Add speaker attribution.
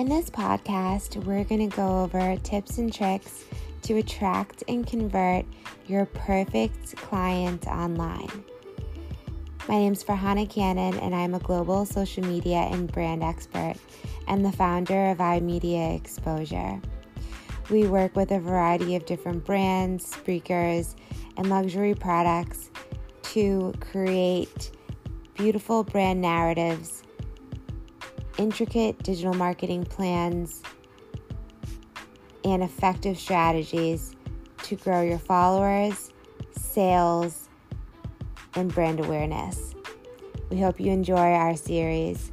Speaker 1: In this podcast, we're going to go over tips and tricks to attract and convert your perfect client online. My name is Farhana Cannon, and I'm a global social media and brand expert and the founder of iMedia Exposure. We work with a variety of different brands, speakers, and luxury products to create beautiful brand narratives, intricate digital marketing plans, and effective strategies to grow your followers, sales, and brand awareness. We hope you enjoy our series.